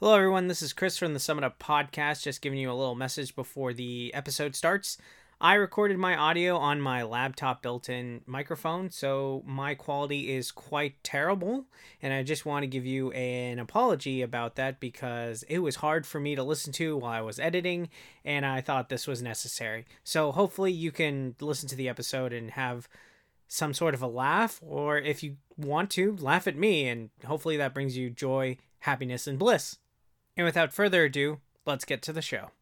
Hello, everyone. This is Chris from the Summit Up Podcast, just giving you a little message before the episode starts. I recorded my audio on my laptop built in microphone, so my quality is quite terrible. And I just want to give you an apology about that because it was hard for me to listen to while I was editing, and I thought this was necessary. So hopefully, you can listen to the episode and have some sort of a laugh, or if you want to, laugh at me, and hopefully that brings you joy, happiness, and bliss. And without further ado, let's get to the show.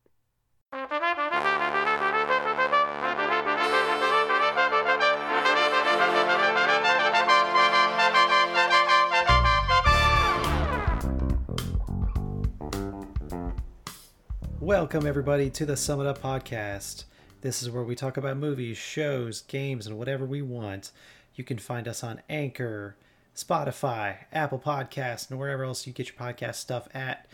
Welcome, everybody, to the Summit Up Podcast. This is where we talk about movies, shows, games, and whatever we want. You can find us on Anchor, Spotify, Apple Podcasts, and wherever else you get your podcast stuff at.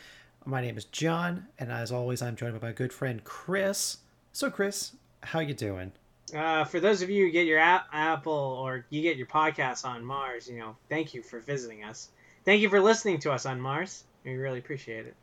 My name is John, and as always, I'm joined by my good friend Chris. So, Chris, how you doing? Uh, for those of you who get your app, Apple or you get your podcasts on Mars, you know, thank you for visiting us. Thank you for listening to us on Mars. We really appreciate it.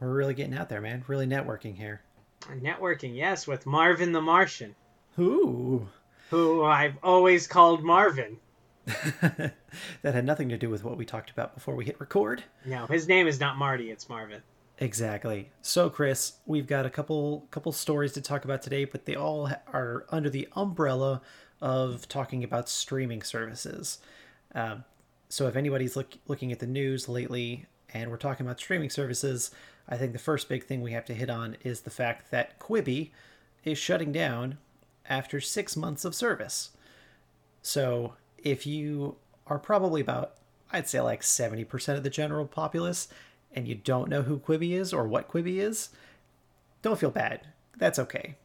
We're really getting out there, man. Really networking here. Networking, yes, with Marvin the Martian, Who? who I've always called Marvin. that had nothing to do with what we talked about before we hit record. No, his name is not Marty, it's Marvin. Exactly. So, Chris, we've got a couple couple stories to talk about today, but they all are under the umbrella of talking about streaming services. Um, so, if anybody's look, looking at the news lately and we're talking about streaming services, I think the first big thing we have to hit on is the fact that Quibi is shutting down after six months of service. So, if you are probably about, I'd say like 70% of the general populace, and you don't know who Quibi is or what Quibi is, don't feel bad. That's okay.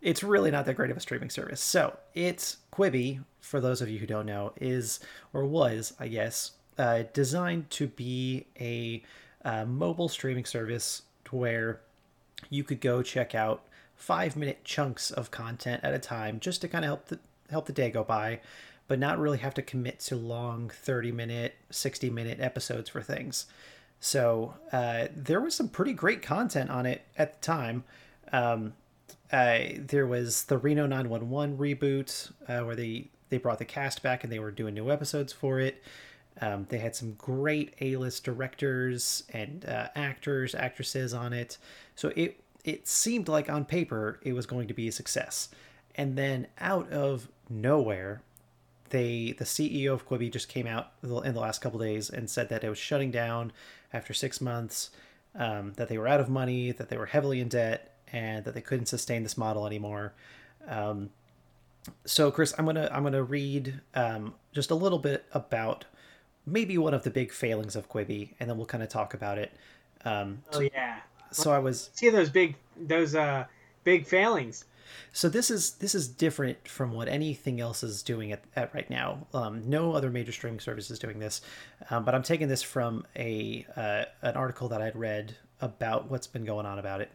It's really not that great of a streaming service. So, it's Quibi, for those of you who don't know, is, or was, I guess, uh, designed to be a uh, mobile streaming service where you could go check out five minute chunks of content at a time just to kind of help the help the day go by but not really have to commit to long 30 minute 60 minute episodes for things so uh, there was some pretty great content on it at the time um, uh, there was the reno 911 reboot uh, where they they brought the cast back and they were doing new episodes for it um, they had some great A-list directors and uh, actors, actresses on it. So it it seemed like on paper it was going to be a success. And then out of nowhere, they the CEO of Quibi just came out in the last couple days and said that it was shutting down after six months, um, that they were out of money, that they were heavily in debt, and that they couldn't sustain this model anymore. Um, so, Chris, I'm gonna I'm gonna read um, just a little bit about maybe one of the big failings of Quibi, and then we'll kind of talk about it. Um, Oh yeah. so I was See those big those uh big failings. So this is this is different from what anything else is doing at, at right now. Um, no other major streaming service is doing this, um, but I'm taking this from a uh, an article that I'd read about what's been going on about it.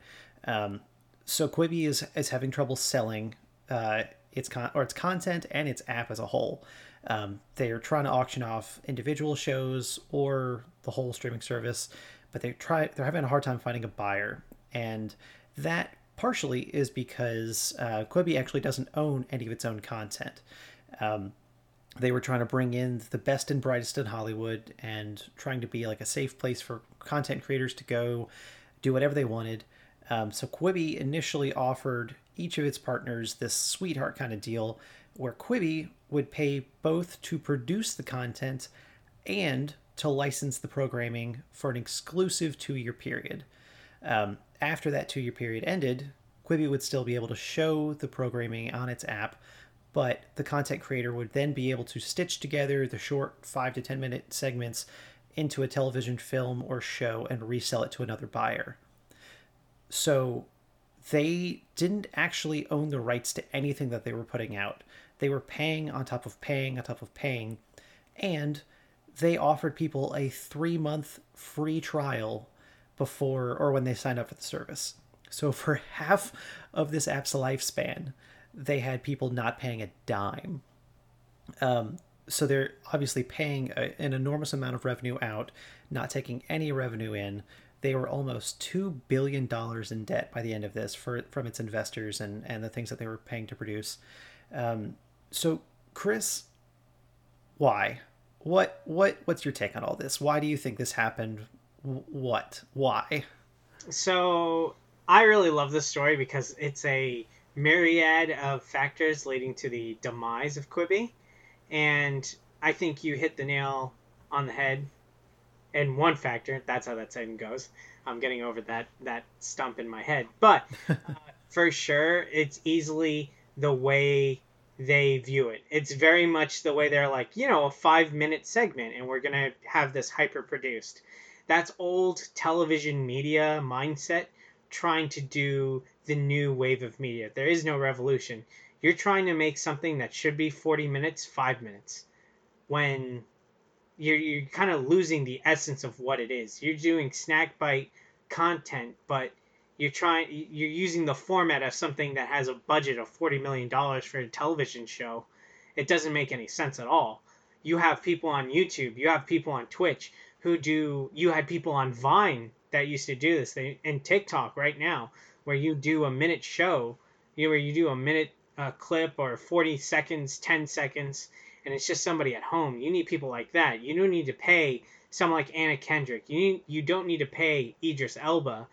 Um, so Quibi is is having trouble selling uh, its con or its content and its app as a whole. Um, they are trying to auction off individual shows or the whole streaming service, but they try they're having a hard time finding a buyer, and that partially is because uh, Quibi actually doesn't own any of its own content. Um, they were trying to bring in the best and brightest in Hollywood and trying to be like a safe place for content creators to go do whatever they wanted. Um, so Quibi initially offered each of its partners this sweetheart kind of deal where Quibi would pay both to produce the content and to license the programming for an exclusive two year period. Um, after that two year period ended, Quibi would still be able to show the programming on its app, but the content creator would then be able to stitch together the short five to 10 minute segments into a television film or show and resell it to another buyer. So they didn't actually own the rights to anything that they were putting out. They were paying on top of paying on top of paying, and they offered people a three month free trial before or when they signed up for the service. So for half of this app's lifespan, they had people not paying a dime. Um, so they're obviously paying a, an enormous amount of revenue out, not taking any revenue in. they were almost two billion dollars in debt by the end of this for from its investors and and the things that they were paying to produce. Um, so, Chris, why? What what what's your take on all this? Why do you think this happened? What? Why? So I really love this story because it's a myriad of factors leading to the demise of Quibi, and I think you hit the nail on the head. And one factor, that's how that saying goes. I'm getting over that that stump in my head, but uh, for sure, it's easily the way they view it. It's very much the way they're like, you know, a five minute segment, and we're gonna have this hyper produced. That's old television media mindset trying to do the new wave of media. There is no revolution. You're trying to make something that should be 40 minutes, five minutes, when you're, you're kind of losing the essence of what it is. You're doing snack bite content, but you're trying you're using the format of something that has a budget of 40 million dollars for a television show it doesn't make any sense at all you have people on youtube you have people on twitch who do you had people on vine that used to do this they and tiktok right now where you do a minute show you where you do a minute uh, clip or 40 seconds 10 seconds and it's just somebody at home you need people like that you don't need to pay someone like anna kendrick you need, you don't need to pay idris elba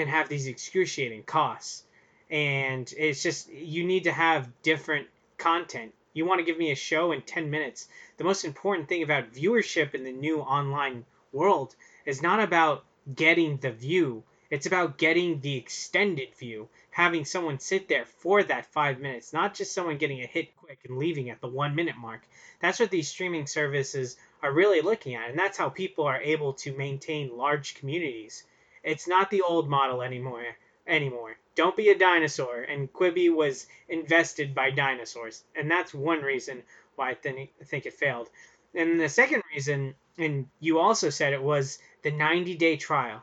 and have these excruciating costs. And it's just you need to have different content. You want to give me a show in 10 minutes. The most important thing about viewership in the new online world is not about getting the view. It's about getting the extended view, having someone sit there for that five minutes, not just someone getting a hit quick and leaving at the one minute mark. That's what these streaming services are really looking at, and that's how people are able to maintain large communities. It's not the old model anymore. Anymore. Don't be a dinosaur. And Quibi was invested by dinosaurs, and that's one reason why I think think it failed. And the second reason, and you also said it was the 90 day trial.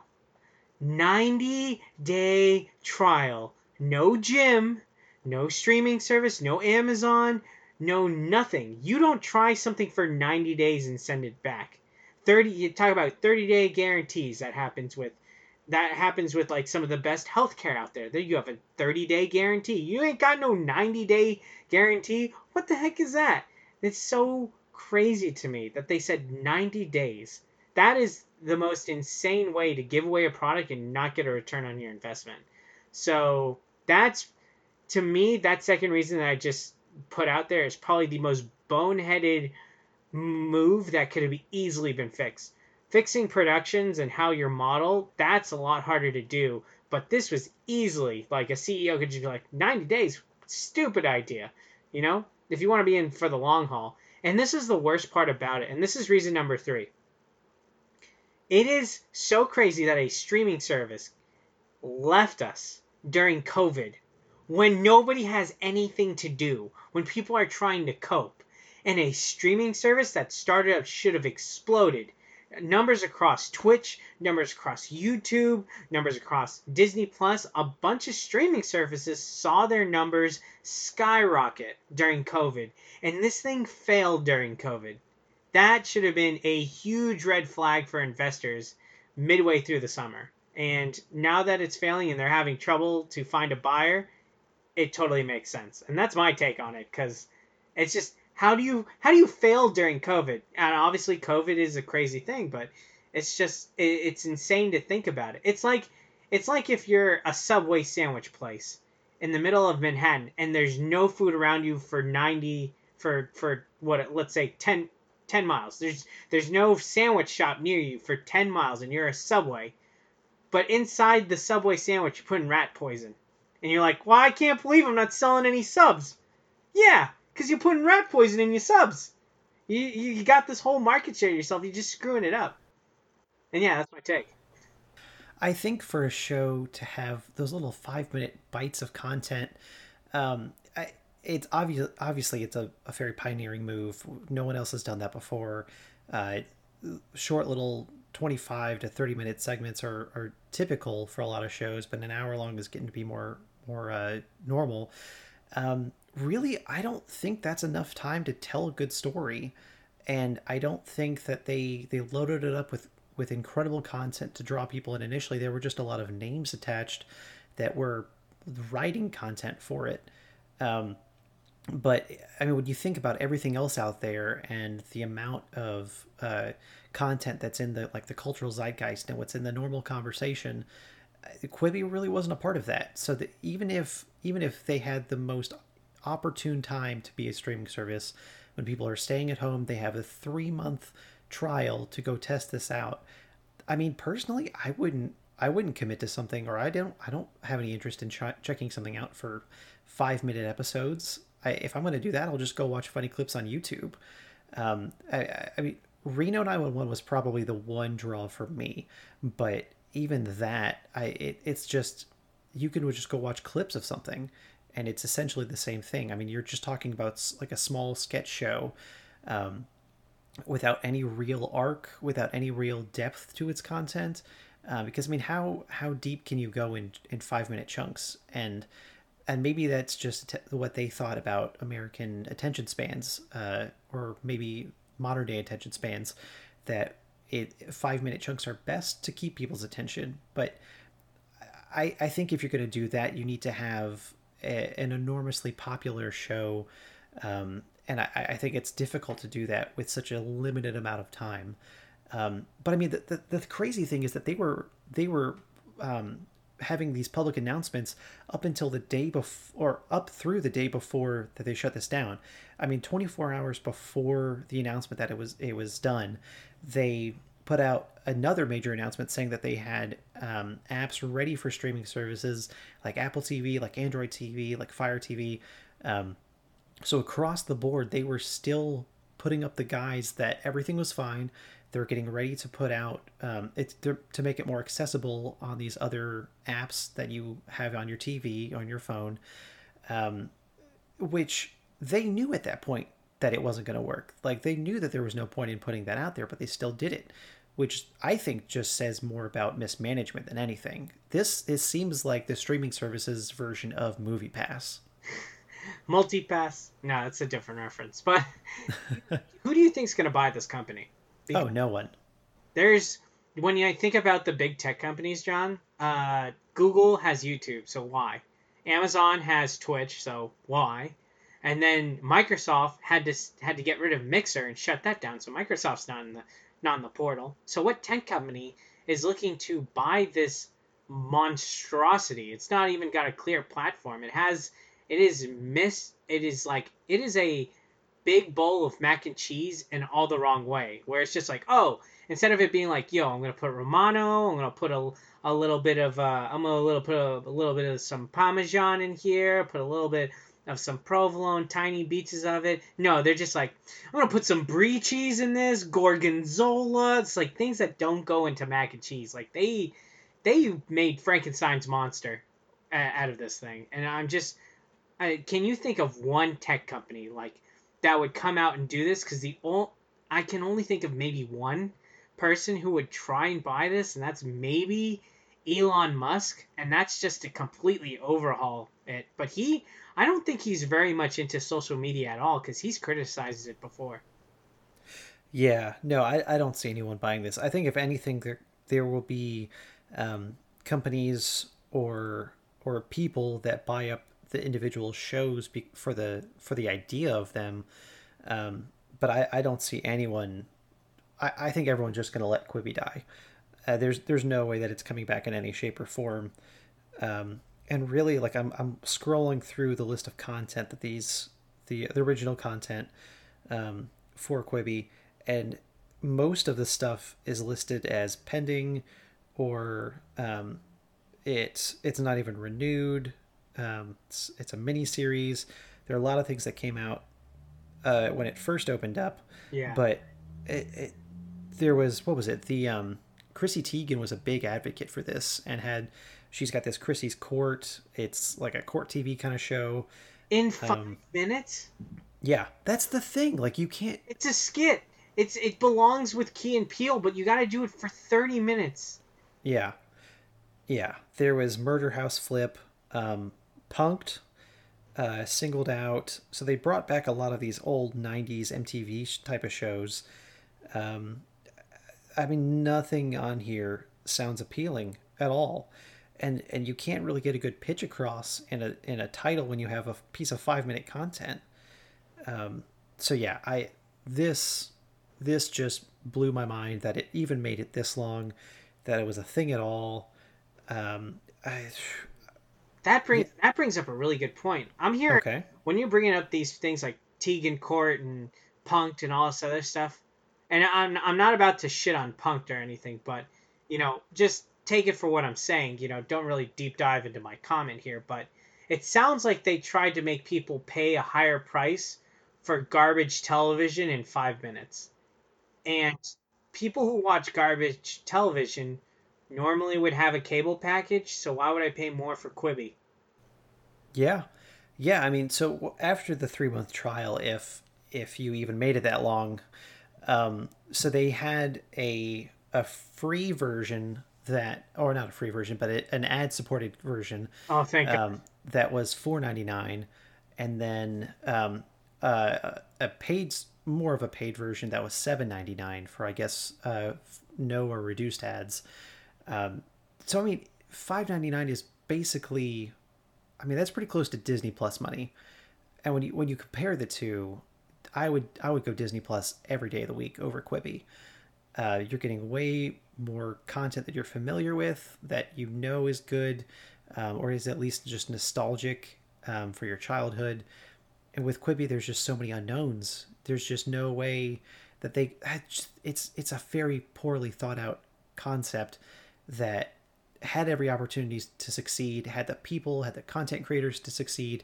90 day trial. No gym, no streaming service, no Amazon, no nothing. You don't try something for 90 days and send it back. 30 you talk about 30 day guarantees that happens with that happens with like some of the best healthcare out there. There you have a 30 day guarantee. You ain't got no 90 day guarantee. What the heck is that? It's so crazy to me that they said 90 days. That is the most insane way to give away a product and not get a return on your investment. So that's to me that second reason that I just put out there is probably the most boneheaded move that could have easily been fixed fixing productions and how your model, that's a lot harder to do. But this was easily like a CEO could just be like 90 days, stupid idea, you know? If you want to be in for the long haul. And this is the worst part about it. And this is reason number three. It is so crazy that a streaming service left us during COVID when nobody has anything to do, when people are trying to cope. And a streaming service that started up should have exploded numbers across Twitch, numbers across YouTube, numbers across Disney Plus, a bunch of streaming services saw their numbers skyrocket during COVID. And this thing failed during COVID. That should have been a huge red flag for investors midway through the summer. And now that it's failing and they're having trouble to find a buyer, it totally makes sense. And that's my take on it because it's just how do you how do you fail during COVID? And obviously, COVID is a crazy thing, but it's just it, it's insane to think about it. It's like it's like if you're a Subway sandwich place in the middle of Manhattan and there's no food around you for 90 for for what let's say 10 10 miles. There's there's no sandwich shop near you for 10 miles and you're a Subway. But inside the Subway sandwich you put in rat poison. And you're like, "Well, I can't believe I'm not selling any subs." Yeah, because you're putting rat poison in your subs. You, you got this whole market share yourself. You're just screwing it up. And yeah, that's my take. I think for a show to have those little five minute bites of content, um, I, it's obvious. Obviously, it's a, a very pioneering move. No one else has done that before. Uh, short little 25 to 30 minute segments are, are typical for a lot of shows, but an hour long is getting to be more more uh, normal. Um, really, I don't think that's enough time to tell a good story. And I don't think that they they loaded it up with with incredible content to draw people in. Initially, there were just a lot of names attached that were writing content for it. Um, but I mean, when you think about everything else out there and the amount of uh, content that's in the like the cultural zeitgeist and what's in the normal conversation, Quibi really wasn't a part of that. So that even if even if they had the most opportune time to be a streaming service, when people are staying at home, they have a three month trial to go test this out. I mean, personally, I wouldn't I wouldn't commit to something, or I don't I don't have any interest in ch- checking something out for five minute episodes. I, if I'm going to do that, I'll just go watch funny clips on YouTube. Um, I, I mean, Reno 911 was probably the one draw for me, but even that, I it, it's just you can just go watch clips of something, and it's essentially the same thing. I mean, you're just talking about like a small sketch show. Um, without any real arc, without any real depth to its content, uh, because I mean, how how deep can you go in in five minute chunks? And and maybe that's just what they thought about American attention spans, uh, or maybe modern day attention spans, that it five minute chunks are best to keep people's attention. But I I think if you're going to do that, you need to have a, an enormously popular show. Um, and I, I think it's difficult to do that with such a limited amount of time. Um, but I mean, the, the, the crazy thing is that they were they were um, having these public announcements up until the day before, or up through the day before that they shut this down. I mean, 24 hours before the announcement that it was it was done, they put out another major announcement saying that they had um, apps ready for streaming services like Apple TV, like Android TV, like Fire TV. Um, so across the board, they were still putting up the guys that everything was fine. They're getting ready to put out um, it's to make it more accessible on these other apps that you have on your TV on your phone, um, which they knew at that point that it wasn't going to work. Like they knew that there was no point in putting that out there, but they still did it, which I think just says more about mismanagement than anything. This it seems like the streaming services version of Movie Pass. Multipass? No, that's a different reference. But who do you think's going to buy this company? Because oh, no one. There's when you think about the big tech companies, John. Uh, Google has YouTube, so why? Amazon has Twitch, so why? And then Microsoft had to had to get rid of Mixer and shut that down, so Microsoft's not in the not in the portal. So what tech company is looking to buy this monstrosity? It's not even got a clear platform. It has it is miss it is like it is a big bowl of mac and cheese in all the wrong way. Where it's just like, oh, instead of it being like, yo, I'm gonna put Romano, I'm gonna put a, a little bit of uh, I'm gonna little put a, a little bit of some Parmesan in here, put a little bit of some provolone, tiny pieces of it. No, they're just like, I'm gonna put some brie cheese in this, gorgonzola. It's like things that don't go into mac and cheese. Like they, they made Frankenstein's monster out of this thing, and I'm just, I, can you think of one tech company like that would come out and do this because the only I can only think of maybe one person who would try and buy this, and that's maybe Elon Musk, and that's just to completely overhaul it. But he, I don't think he's very much into social media at all because he's criticized it before. Yeah, no, I, I don't see anyone buying this. I think if anything, there there will be um, companies or or people that buy up the individual shows be, for the for the idea of them. Um, but I, I don't see anyone. I, I think everyone's just going to let Quibi die. Uh, there's there's no way that it's coming back in any shape or form. Um, and really, like I'm I'm scrolling through the list of content that these the the original content um, for Quibi, and most of the stuff is listed as pending, or um, it's it's not even renewed um, it's, it's a mini series. There are a lot of things that came out uh, when it first opened up. Yeah. But it, it, there was what was it? The um, Chrissy Teigen was a big advocate for this and had she's got this Chrissy's Court. It's like a court TV kind of show. In five um, minutes. Yeah, that's the thing. Like you can't. It's a skit. It's it belongs with Key and Peele, but you got to do it for thirty minutes. Yeah, yeah. There was Murder House Flip. Um, Punked, uh, singled out. So they brought back a lot of these old '90s MTV type of shows. Um, I mean, nothing on here sounds appealing at all, and and you can't really get a good pitch across in a in a title when you have a piece of five minute content. Um, so yeah, I this this just blew my mind that it even made it this long, that it was a thing at all. Um, I, that brings yeah. that brings up a really good point. I'm here okay. when you're bringing up these things like Teigen Court and Punked and all this other stuff. And I'm I'm not about to shit on Punked or anything, but you know, just take it for what I'm saying. You know, don't really deep dive into my comment here, but it sounds like they tried to make people pay a higher price for garbage television in five minutes. And people who watch garbage television normally would have a cable package, so why would I pay more for Quibi? Yeah. Yeah, I mean, so after the 3-month trial if if you even made it that long, um, so they had a a free version that or not a free version, but it, an ad supported version. Oh, thank um, That was 4.99 and then um, uh, a paid more of a paid version that was 7.99 for I guess uh, no or reduced ads. Um, so I mean, five ninety nine is basically, I mean, that's pretty close to Disney Plus money. And when you when you compare the two, I would I would go Disney Plus every day of the week over Quibi. Uh, you're getting way more content that you're familiar with, that you know is good, um, or is at least just nostalgic um, for your childhood. And with Quibi, there's just so many unknowns. There's just no way that they. It's it's a very poorly thought out concept that had every opportunity to succeed, had the people, had the content creators to succeed,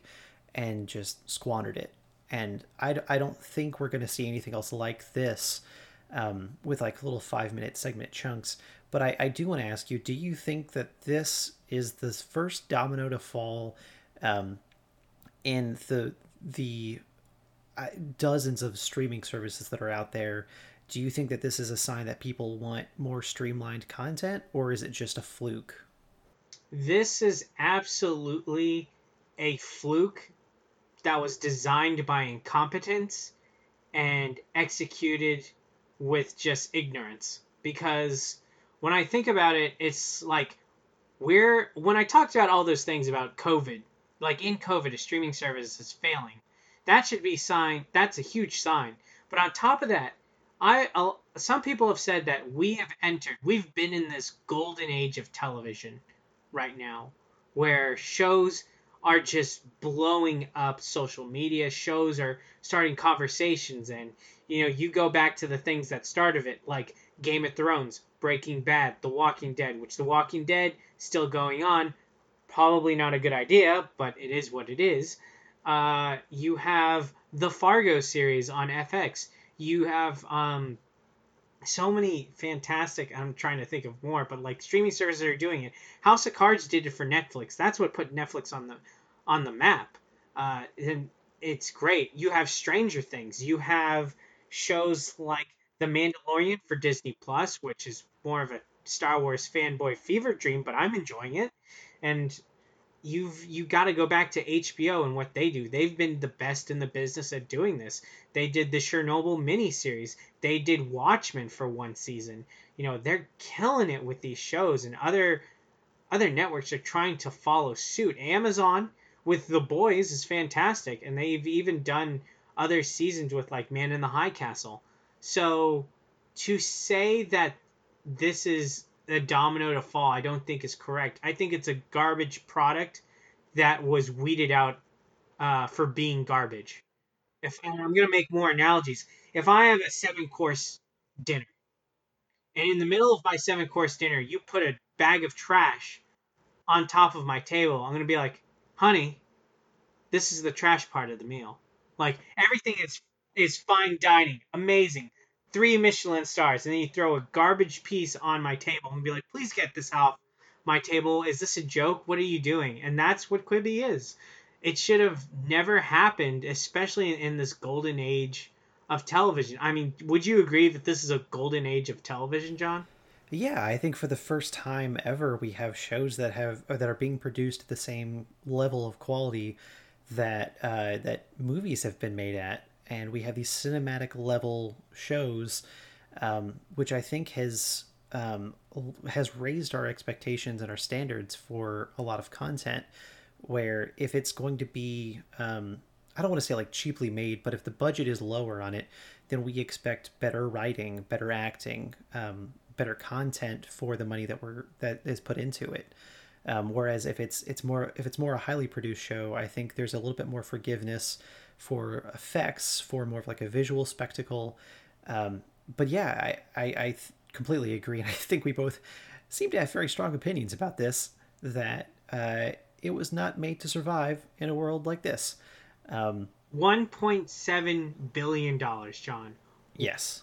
and just squandered it. And I, I don't think we're going to see anything else like this um, with like little five minute segment chunks. But I, I do want to ask you do you think that this is the first domino to fall um, in the, the uh, dozens of streaming services that are out there do you think that this is a sign that people want more streamlined content or is it just a fluke this is absolutely a fluke that was designed by incompetence and executed with just ignorance. Because when i think about it it's like we're when i talked about all those things about covid like in covid a streaming service is failing. That should be sign that's a huge sign. But on top of that I some people have said that we have entered, we've been in this golden age of television right now, where shows are just blowing up social media. Shows are starting conversations, and you know, you go back to the things that started it, like Game of Thrones, Breaking Bad, The Walking Dead, which The Walking Dead still going on. Probably not a good idea, but it is what it is. Uh, you have the Fargo series on FX you have um, so many fantastic i'm trying to think of more but like streaming services are doing it. House of cards did it for netflix. That's what put netflix on the on the map. Uh, and it's great. You have stranger things. You have shows like the mandalorian for disney plus which is more of a star wars fanboy fever dream but i'm enjoying it. And you've you got to go back to HBO and what they do. They've been the best in the business at doing this. They did the Chernobyl miniseries. They did Watchmen for one season. You know, they're killing it with these shows and other other networks are trying to follow suit. Amazon with The Boys is fantastic and they've even done other seasons with like Man in the High Castle. So to say that this is a domino to fall, I don't think is correct. I think it's a garbage product that was weeded out uh, for being garbage. If I'm gonna make more analogies, if I have a seven course dinner, and in the middle of my seven course dinner, you put a bag of trash on top of my table, I'm gonna be like, honey, this is the trash part of the meal. Like everything is is fine dining, amazing three Michelin stars, and then you throw a garbage piece on my table and be like, please get this off my table. Is this a joke? What are you doing? And that's what Quibi is. It should have never happened, especially in, this golden age of television. I mean, would you agree that this is a golden age of television, John? Yeah, I think for the first time ever, we have shows that have that are being produced at the same level of quality that uh, that movies have been made at and we have these cinematic level shows um, which I think has um, has raised our expectations and our standards for a lot of content. Where if it's going to be, um, I don't want to say like cheaply made, but if the budget is lower on it, then we expect better writing, better acting, um, better content for the money that we're that is put into it. Um, whereas if it's it's more if it's more a highly produced show, I think there's a little bit more forgiveness for effects, for more of like a visual spectacle. Um, but yeah, I I, I completely agree, and I think we both seem to have very strong opinions about this. That uh, it was not made to survive in a world like this. Um, One point seven billion dollars, John. Yes.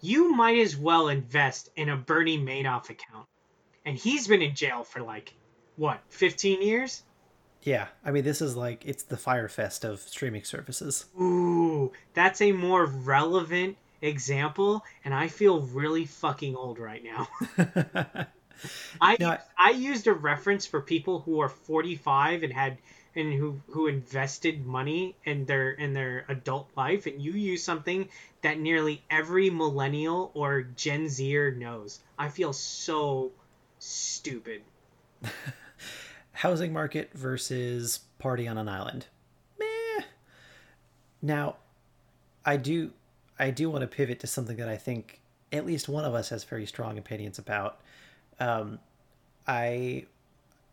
You might as well invest in a Bernie Madoff account, and he's been in jail for like what, 15 years? Yeah, I mean, this is like it's the Fyre Fest of streaming services. Ooh, that's a more relevant example, and I feel really fucking old right now. I no, I, I used a reference for people who are 45 and had and who who invested money in their in their adult life, and you use something that nearly every millennial or Gen Zer knows. I feel so stupid. housing market versus party on an island. Meh. Now, I do I do want to pivot to something that I think at least one of us has very strong opinions about. Um, I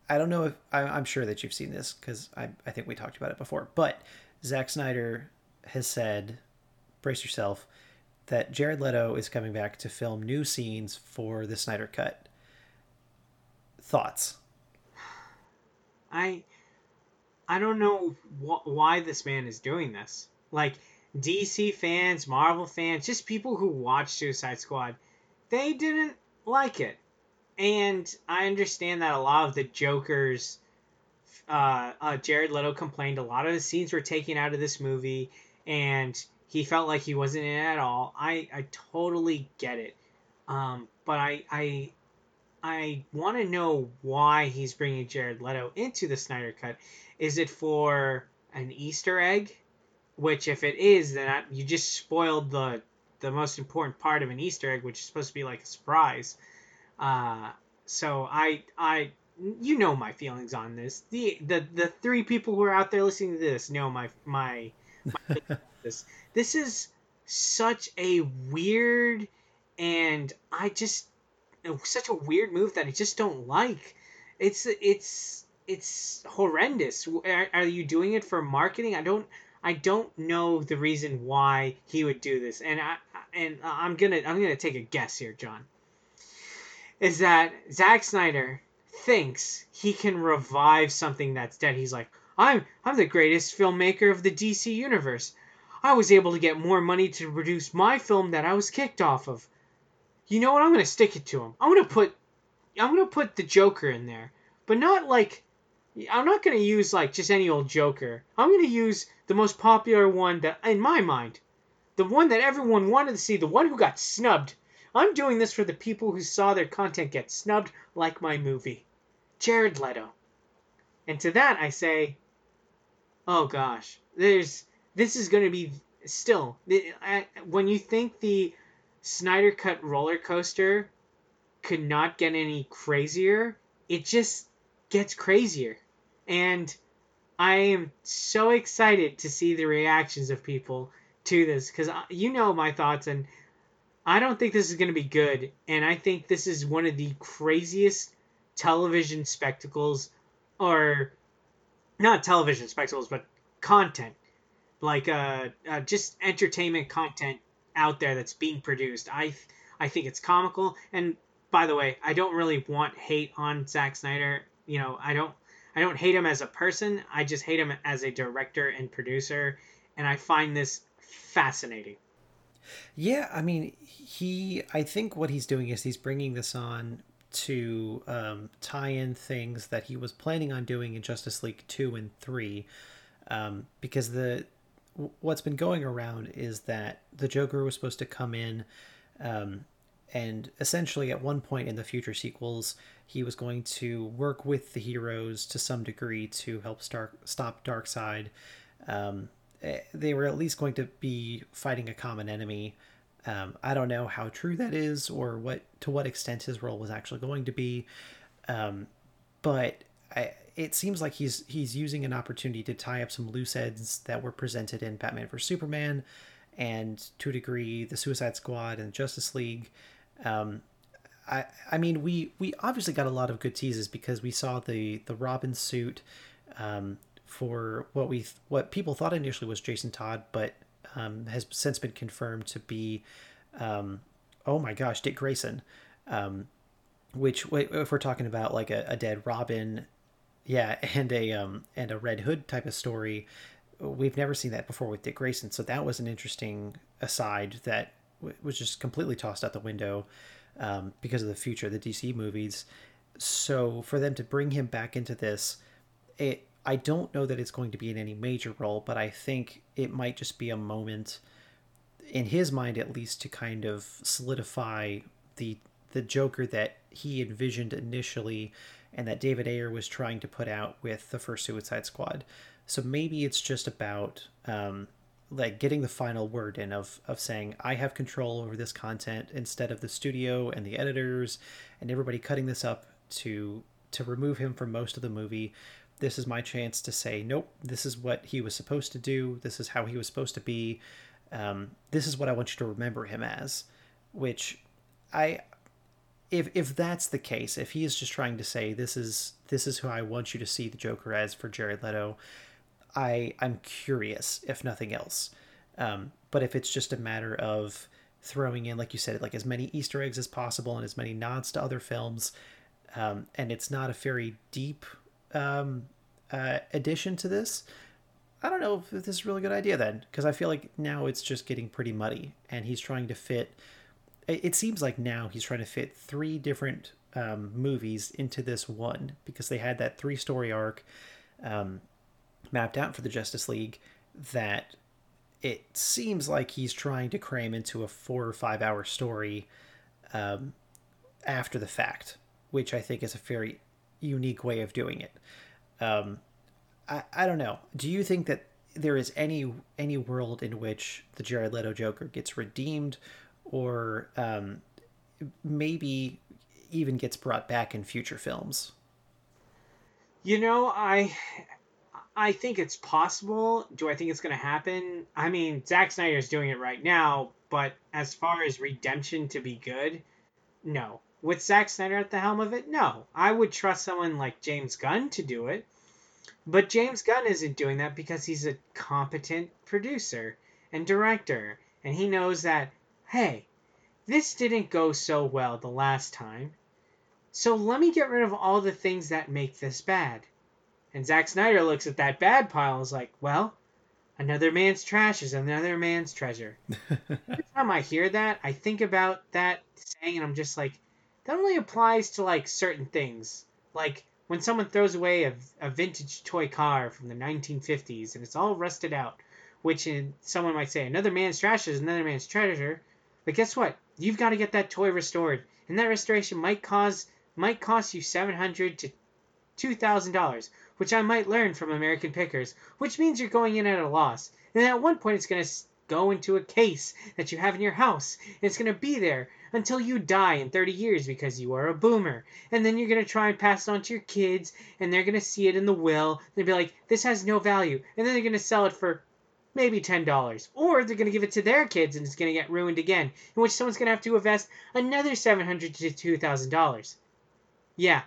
I don't know if I, am sure that you've seen this because I I think we talked about it before, but Zack Snyder has said, brace yourself, that Jared Leto is coming back to film new scenes for the Snyder Cut. Thoughts? I I don't know wh- why this man is doing this. Like DC fans, Marvel fans, just people who watch Suicide Squad, they didn't like it. And I understand that a lot of the Joker's uh, uh, Jared Leto complained a lot of the scenes were taken out of this movie and he felt like he wasn't in it at all. I, I totally get it. Um, but I, I I want to know why he's bringing Jared Leto into the Snyder Cut. Is it for an Easter egg? Which, if it is, then I, you just spoiled the the most important part of an Easter egg, which is supposed to be like a surprise. Uh, so I I you know my feelings on this. The the the three people who are out there listening to this know my my, my this. This is such a weird and I just such a weird move that I just don't like. It's it's it's horrendous. Are, are you doing it for marketing? I don't I don't know the reason why he would do this, and I and I'm gonna I'm gonna take a guess here, John. Is that Zack Snyder thinks he can revive something that's dead? He's like, I'm I'm the greatest filmmaker of the DC universe. I was able to get more money to produce my film that I was kicked off of you know what? I'm gonna stick it to him. I'm gonna put I'm gonna put the Joker in there, but not like I'm not gonna use like just any old Joker. I'm gonna use the most popular one that in my mind, the one that everyone wanted to see, the one who got snubbed. I'm doing this for the people who saw their content get snubbed, like my movie, Jared Leto. And to that I say, oh gosh, there's this is gonna be still uh, when you think the Snyder Cut roller coaster could not get any crazier. It just gets crazier. And I am so excited to see the reactions of people to this because you know my thoughts, and I don't think this is going to be good. And I think this is one of the craziest television spectacles, or not television spectacles, but content, like uh, uh just entertainment content out there that's being produced. I I think it's comical. And by the way, I don't really want hate on Zack Snyder. You know, I don't I don't hate him as a person. I just hate him as a director and producer, and I find this fascinating. Yeah, I mean, he. I think what he's doing is he's bringing this on to um, tie in things that he was planning on doing in Justice League two and three, um, because the what's been going around is that the Joker was supposed to come in, um, and essentially at one point in the future sequels, he was going to work with the heroes to some degree to help stop Darkseid. Um, eh, they were at least going to be fighting a common enemy. Um, I don't know how true that is or what to what extent his role was actually going to be, um, but I, it seems like he's he's using an opportunity to tie up some loose ends that were presented in Batman vs Superman, and to a degree the Suicide Squad and Justice League. Um, I I mean we we obviously got a lot of good teases because we saw the the Robin suit um, for what we what people thought initially was Jason Todd, but um, has since been confirmed to be um, oh my gosh Dick Grayson, um, which if we're talking about like a, a dead Robin, yeah, and a um and a Red Hood type of story. We've never seen that before with Dick Grayson, so that was an interesting aside that was just completely tossed out the window um, because of the future of the DC movies. So for them to bring him back into this, it I don't know that it's going to be in any major role, but I think it might just be a moment in his mind at least to kind of solidify the the Joker that he envisioned initially and that David Ayer was trying to put out with the first Suicide Squad. So maybe it's just about um, like getting the final word in of of saying I have control over this content instead of the studio and the editors and everybody cutting this up to to remove him from most of the movie. This is my chance to say nope. This is what he was supposed to do. This is how he was supposed to be. Um, this is what I want you to remember him as. Which I if if that's the case, if he is just trying to say this is this is who I want you to see the Joker as for Jared Leto, I I'm curious if nothing else. Um, but if it's just a matter of throwing in, like you said, like as many Easter eggs as possible and as many nods to other films, um, and it's not a very deep um, uh, addition to this, I don't know if this is a really good idea then, because I feel like now it's just getting pretty muddy, and he's trying to fit. It seems like now he's trying to fit three different um, movies into this one because they had that three story arc. Um, mapped out for the Justice League that it seems like he's trying to cram into a four or five hour story um, after the fact, which I think is a very unique way of doing it. Um, I, I don't know. Do you think that there is any any world in which the Jared Leto Joker gets redeemed, or um, maybe even gets brought back in future films? You know, I I think it's possible. Do I think it's going to happen? I mean, Zack Snyder is doing it right now, but as far as redemption to be good, no. With Zack Snyder at the helm of it, no. I would trust someone like James Gunn to do it. But James Gunn isn't doing that because he's a competent producer and director. And he knows that, hey, this didn't go so well the last time. So let me get rid of all the things that make this bad. And Zack Snyder looks at that bad pile and is like, well, another man's trash is another man's treasure. Every time I hear that, I think about that saying and I'm just like, that only applies to like certain things. Like when someone throws away a, a vintage toy car from the 1950s and it's all rusted out, which in, someone might say another man's trash is another man's treasure. But guess what? You've got to get that toy restored, and that restoration might cause might cost you seven hundred to two thousand dollars, which I might learn from American Pickers, which means you're going in at a loss. And at one point, it's going to go into a case that you have in your house. And it's going to be there until you die in 30 years because you are a boomer. And then you're going to try and pass it on to your kids, and they're going to see it in the will. They'll be like, this has no value. And then they're going to sell it for maybe $10. Or they're going to give it to their kids and it's going to get ruined again, in which someone's going to have to invest another 700 to $2,000. Yeah,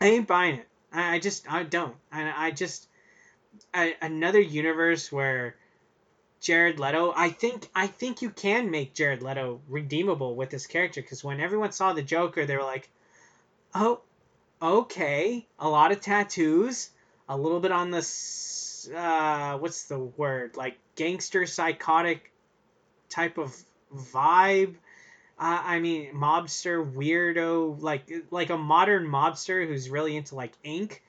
I ain't buying it. I, I just I don't. I, I just I, another universe where Jared Leto. I think I think you can make Jared Leto redeemable with this character because when everyone saw the Joker, they were like, "Oh, okay, a lot of tattoos, a little bit on the uh, what's the word like gangster psychotic type of vibe." Uh, I mean, mobster weirdo, like like a modern mobster who's really into like ink.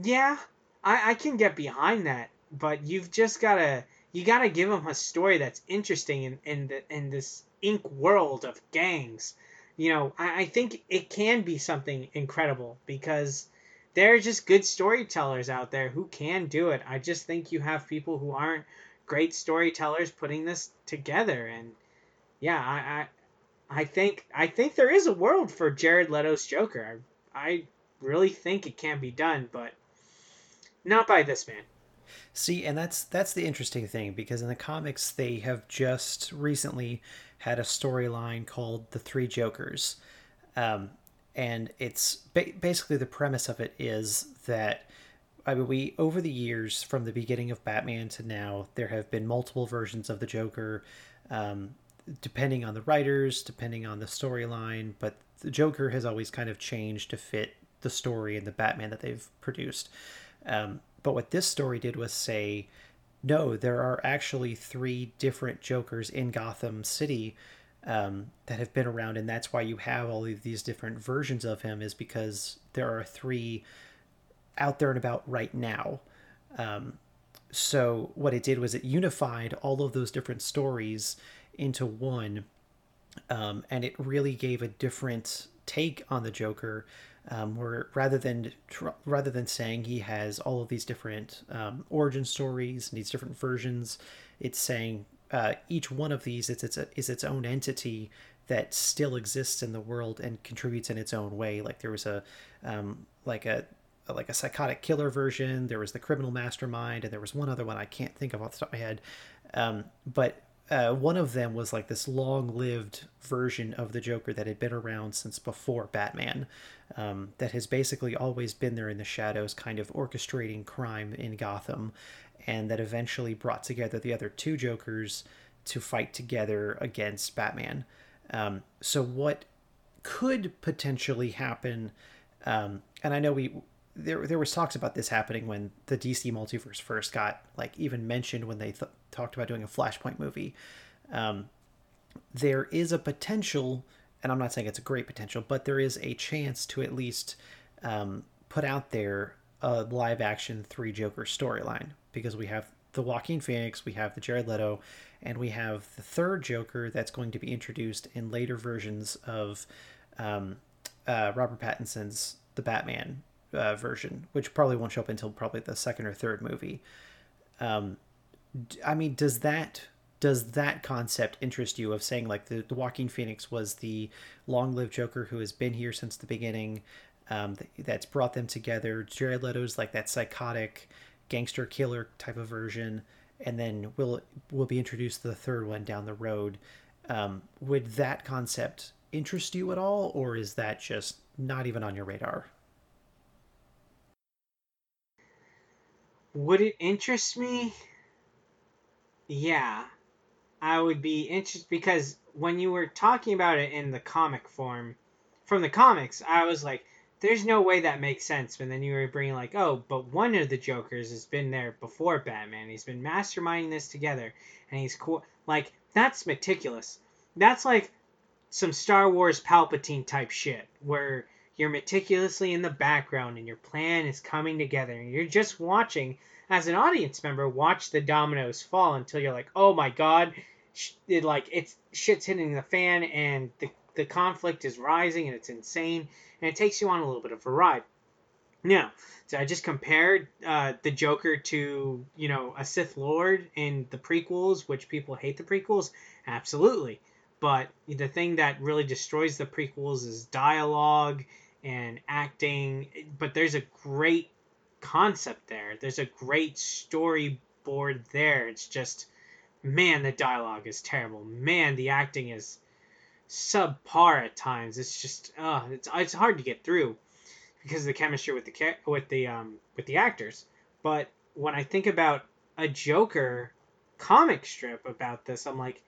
Yeah, I, I can get behind that, but you've just gotta you gotta give him a story that's interesting in in the in this ink world of gangs. You know, I, I think it can be something incredible because there are just good storytellers out there who can do it. I just think you have people who aren't great storytellers putting this together and yeah, I, I, I think I think there is a world for Jared Leto's Joker. I, I really think it can be done, but not by this man. See, and that's that's the interesting thing because in the comics they have just recently had a storyline called the Three Jokers, um, and it's ba- basically the premise of it is that I mean we over the years from the beginning of Batman to now there have been multiple versions of the Joker. Um, depending on the writers, depending on the storyline, but the Joker has always kind of changed to fit the story and the Batman that they've produced. Um, but what this story did was say, no, there are actually three different Jokers in Gotham City um, that have been around, and that's why you have all of these different versions of him, is because there are three out there and about right now. Um, so what it did was it unified all of those different stories into one, um, and it really gave a different take on the Joker um, where rather than rather than saying he has all of these different um, origin stories and these different versions, it's saying uh, each one of these is its is its own entity that still exists in the world and contributes in its own way. Like there was a um, like a like a psychotic killer version. There was the criminal mastermind, and there was one other one I can't think of off the top of my head. Um, but uh, one of them was like this long-lived version of the Joker that had been around since before Batman, um, that has basically always been there in the shadows, kind of orchestrating crime in Gotham, and that eventually brought together the other two Jokers to fight together against Batman. Um, so what could potentially happen, um, and I know we there there was talks about this happening when the DC multiverse first got like even mentioned when they th- talked about doing a Flashpoint movie. Um, there is a potential, and I'm not saying it's a great potential, but there is a chance to at least um, put out there a live action three Joker storyline because we have the Joaquin Phoenix, we have the Jared Leto, and we have the third Joker that's going to be introduced in later versions of um, uh, Robert Pattinson's The Batman uh, version, which probably won't show up until probably the second or third movie. Um, I mean, does that does that concept interest you of saying like the, the Joaquin Phoenix was the long-lived Joker who has been here since the beginning, um, that's brought them together. Jared Leto's like that psychotic gangster killer type of version, and then will will be introduced the third one down the road. Um, would that concept interest you at all, or is that just not even on your radar? Would it interest me? Yeah. I would be interested because when you were talking about it in the comic form, from the comics, I was like, there's no way that makes sense. But then you were bringing like, oh, but one of the Jokers has been there before Batman. He's been masterminding this together, and he's cool. Like that's meticulous. That's like some Star Wars Palpatine type shit where you're meticulously in the background and your plan is coming together and you're just watching as an audience member watch the dominoes fall until you're like oh my god it like it's shit's hitting the fan and the the conflict is rising and it's insane and it takes you on a little bit of a ride. Now so i just compared uh, the joker to you know a sith lord in the prequels which people hate the prequels absolutely. But the thing that really destroys the prequels is dialogue and acting but there's a great concept there. There's a great storyboard there. It's just man the dialogue is terrible. Man the acting is subpar at times it's just uh it's, it's hard to get through because of the chemistry with the with the um with the actors but when i think about a joker comic strip about this i'm like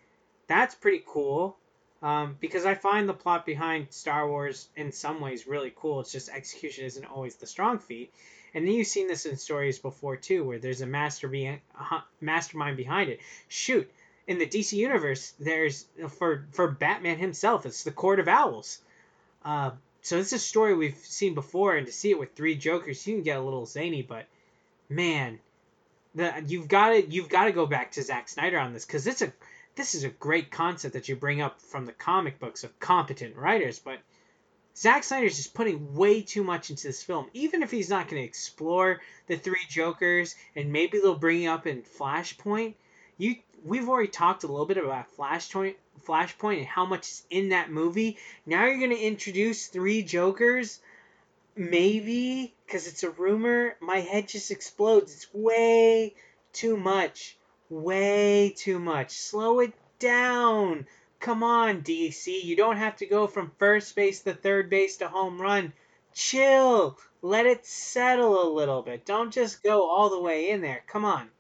that's pretty cool um, because I find the plot behind Star Wars in some ways really cool. It's just execution isn't always the strong feat. And then you've seen this in stories before too, where there's a master be- mastermind behind it. Shoot, in the DC universe, there's for for Batman himself, it's the Court of Owls. Uh, so this is a story we've seen before, and to see it with three Jokers, you can get a little zany. But man, the you've got to you've got to go back to Zack Snyder on this because it's a this is a great concept that you bring up from the comic books of competent writers, but Zack Snyder's just putting way too much into this film. Even if he's not going to explore the three Jokers and maybe they'll bring it up in Flashpoint, you we've already talked a little bit about Flashpoint, Flashpoint, and how much is in that movie. Now you're gonna introduce three Jokers, maybe because it's a rumor. My head just explodes. It's way too much, way too much. Slow it down. Come on, DC. You don't have to go from first base to third base to home run. Chill. Let it settle a little bit. Don't just go all the way in there. Come on.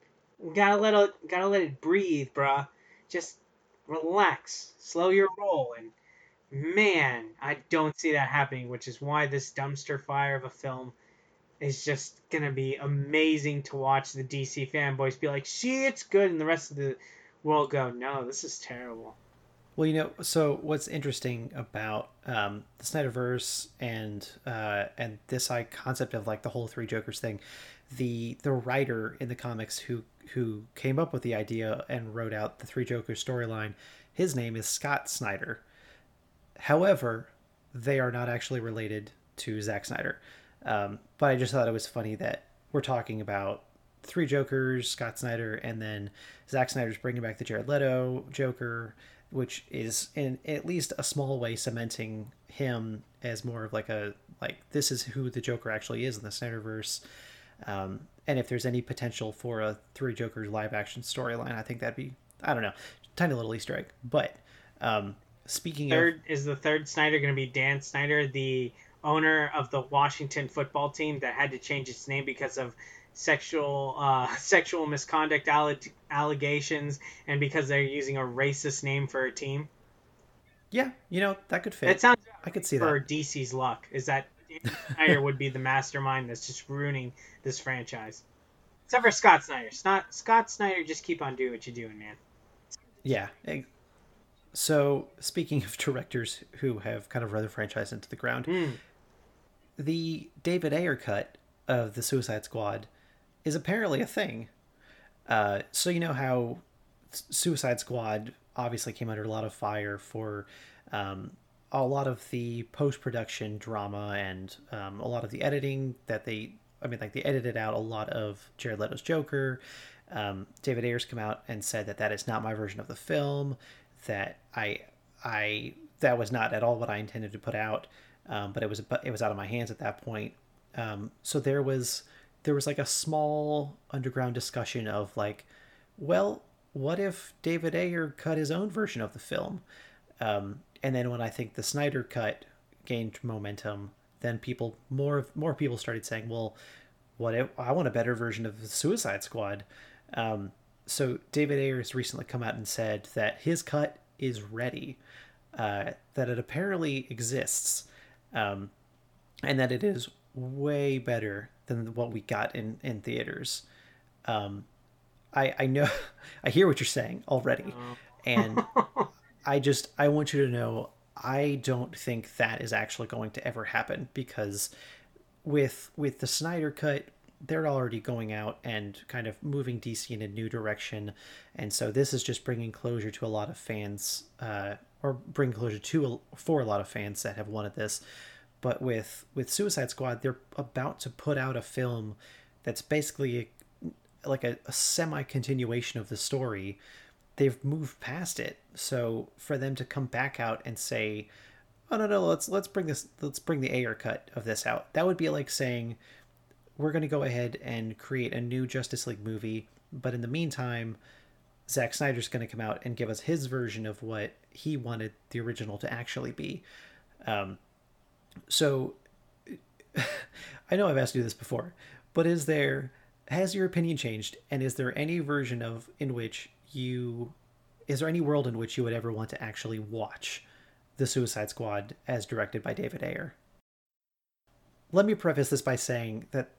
Gotta let it, gotta let it breathe, bruh. Just relax. Slow your roll. And man, I don't see that happening, which is why this dumpster fire of a film is just gonna be amazing to watch the DC fanboys be like, see, it's good, and the rest of the world go, no, this is terrible. Well, you know, so what's interesting about um, the Snyderverse and uh, and this concept of like the whole three Jokers thing, the the writer in the comics who who came up with the idea and wrote out the three Jokers storyline, his name is Scott Snyder. However, they are not actually related to Zack Snyder. Um, but I just thought it was funny that we're talking about three Jokers, Scott Snyder, and then Zack Snyder's bringing back the Jared Leto Joker which is in at least a small way cementing him as more of like a like this is who the Joker actually is in the Snyderverse. Um, and if there's any potential for a three Jokers live action storyline, I think that'd be I don't know, tiny little Easter egg. But um, speaking third of, is the third Snyder going to be Dan Snyder, the owner of the Washington football team that had to change its name because of sexual uh, sexual misconduct allegations and because they're using a racist name for a team. Yeah, you know that could fit. It sounds. I could see for that. For DC's luck is that Snyder would be the mastermind that's just ruining this franchise. Except for Scott Snyder. Scott Scott Snyder, just keep on doing what you're doing, man. Yeah. So speaking of directors who have kind of run the franchise into the ground, mm. the David Ayer cut of the Suicide Squad is apparently a thing. Uh, so you know how Suicide Squad obviously came under a lot of fire for um, a lot of the post production drama and um, a lot of the editing that they. I mean, like they edited out a lot of Jared Leto's Joker. Um, David Ayer's come out and said that that is not my version of the film. That I I that was not at all what I intended to put out. Um, but it was it was out of my hands at that point. Um, so there was there was like a small underground discussion of like, well, what if David Ayer cut his own version of the film? Um, and then when I think the Snyder cut gained momentum, then people more more people started saying, well, what if I want a better version of the Suicide Squad? Um, so David Ayer has recently come out and said that his cut is ready, uh, that it apparently exists, um, and that it is way better than what we got in in theaters. Um, I I know I hear what you're saying already, and I just I want you to know I don't think that is actually going to ever happen because with with the Snyder cut they're already going out and kind of moving DC in a new direction, and so this is just bringing closure to a lot of fans, uh, or bring closure to for a lot of fans that have wanted this. But with with Suicide Squad, they're about to put out a film that's basically a, like a, a semi continuation of the story. They've moved past it, so for them to come back out and say, "Oh no, no, let's let's bring this, let's bring the Ayer cut of this out," that would be like saying, "We're going to go ahead and create a new Justice League movie, but in the meantime." Zack Snyder's going to come out and give us his version of what he wanted the original to actually be. Um, so I know I've asked you this before, but is there has your opinion changed and is there any version of in which you is there any world in which you would ever want to actually watch the Suicide Squad as directed by David Ayer? Let me preface this by saying that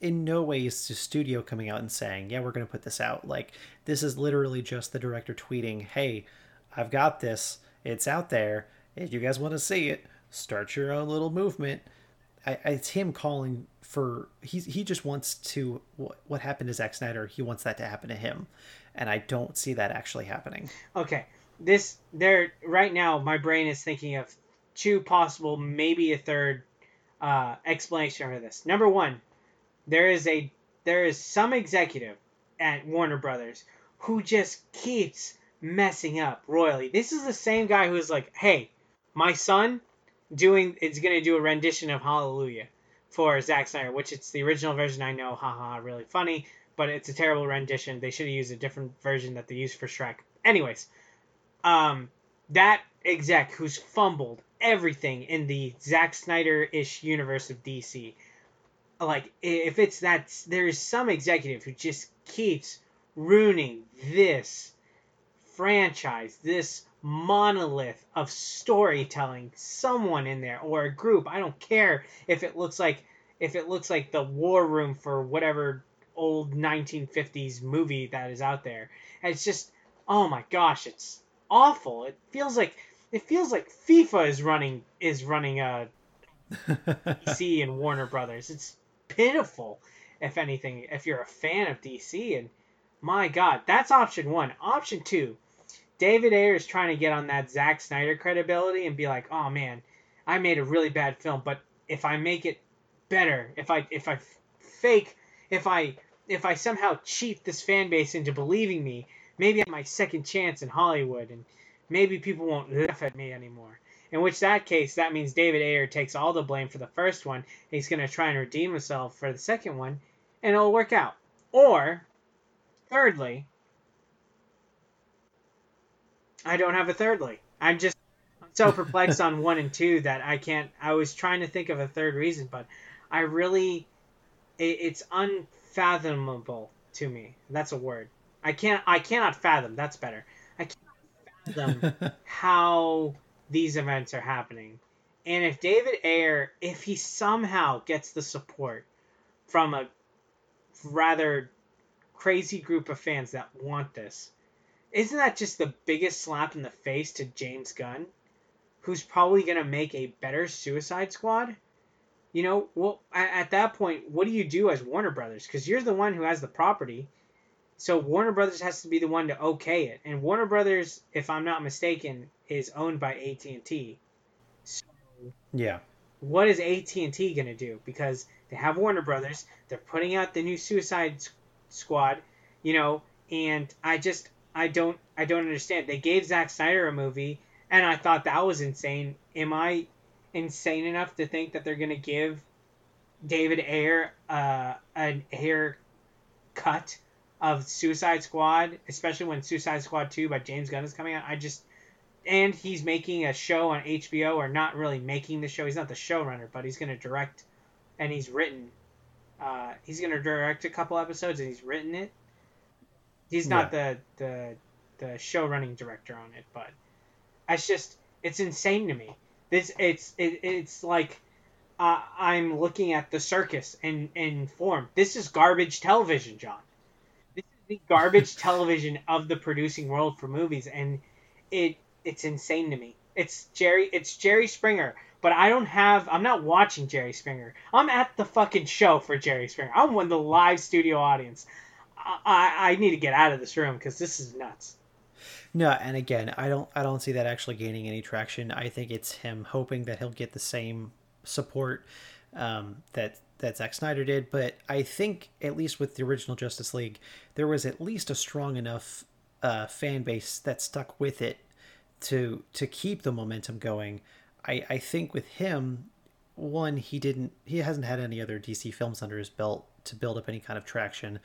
in no way is the studio coming out and saying, "Yeah, we're going to put this out." Like this is literally just the director tweeting, "Hey, I've got this. It's out there. If you guys want to see it, start your own little movement. I, it's him calling for he he just wants to what, what happened to Zack Snyder. He wants that to happen to him, and I don't see that actually happening. Okay, this there right now. My brain is thinking of two possible, maybe a third uh, explanation for this. Number one, there is a there is some executive at Warner Brothers who just keeps messing up royally. This is the same guy who's like, "Hey, my son doing is going to do a rendition of Hallelujah for Zack Snyder, which it's the original version I know, haha, really funny, but it's a terrible rendition. They should have used a different version that they used for Shrek. Anyways, um that exec who's fumbled everything in the Zack Snyder-ish universe of DC. Like if it's that there's some executive who just keeps ruining this franchise, this monolith of storytelling, someone in there or a group, I don't care if it looks like if it looks like the war room for whatever old 1950s movie that is out there. And it's just oh my gosh, it's awful. It feels like it feels like FIFA is running is running uh, a DC and Warner Brothers. It's pitiful, if anything, if you're a fan of DC. And my God, that's option one. Option two, David Ayer is trying to get on that Zack Snyder credibility and be like, oh man, I made a really bad film, but if I make it better, if I if I fake, if I if I somehow cheat this fan base into believing me, maybe I'm my second chance in Hollywood and maybe people won't laugh at me anymore. In which that case, that means David Ayer takes all the blame for the first one. He's going to try and redeem himself for the second one, and it'll work out. Or, thirdly, I don't have a thirdly. I'm just so perplexed on one and two that I can't. I was trying to think of a third reason, but I really, it, it's unfathomable to me. That's a word. I can't. I cannot fathom. That's better. I can't fathom how these events are happening. And if David Ayer, if he somehow gets the support from a rather crazy group of fans that want this, isn't that just the biggest slap in the face to James Gunn, who's probably going to make a better Suicide Squad? You know, well, at that point, what do you do as Warner Brothers? Because you're the one who has the property so Warner Brothers has to be the one to okay it, and Warner Brothers, if I'm not mistaken, is owned by AT and T. So yeah, what is AT and T gonna do? Because they have Warner Brothers, they're putting out the new Suicide Squad, you know, and I just I don't I don't understand. They gave Zack Snyder a movie, and I thought that was insane. Am I insane enough to think that they're gonna give David Ayer uh, an Ayer cut? of Suicide Squad, especially when Suicide Squad 2 by James Gunn is coming out. I just and he's making a show on HBO or not really making the show. He's not the showrunner, but he's going to direct and he's written uh, he's going to direct a couple episodes and he's written it. He's not yeah. the the the show running director on it, but it's just it's insane to me. This it's it, it's like uh, I'm looking at the circus in in form. This is garbage television, John This is the garbage television of the producing world for movies, and it it's insane to me. It's Jerry it's Jerry Springer, but I don't have I'm not watching Jerry Springer. I'm at the fucking show for Jerry Springer. I'm one of the live studio audience. I I, I need to get out of this room because this is nuts. No, and again, I don't I don't see that actually gaining any traction. I think it's him hoping that he'll get the same support um, that that Zack Snyder did, but I think at least with the original Justice League, there was at least a strong enough uh, fan base that stuck with it to to keep the momentum going. I I think with him, one he didn't he hasn't had any other DC films under his belt to build up any kind of traction,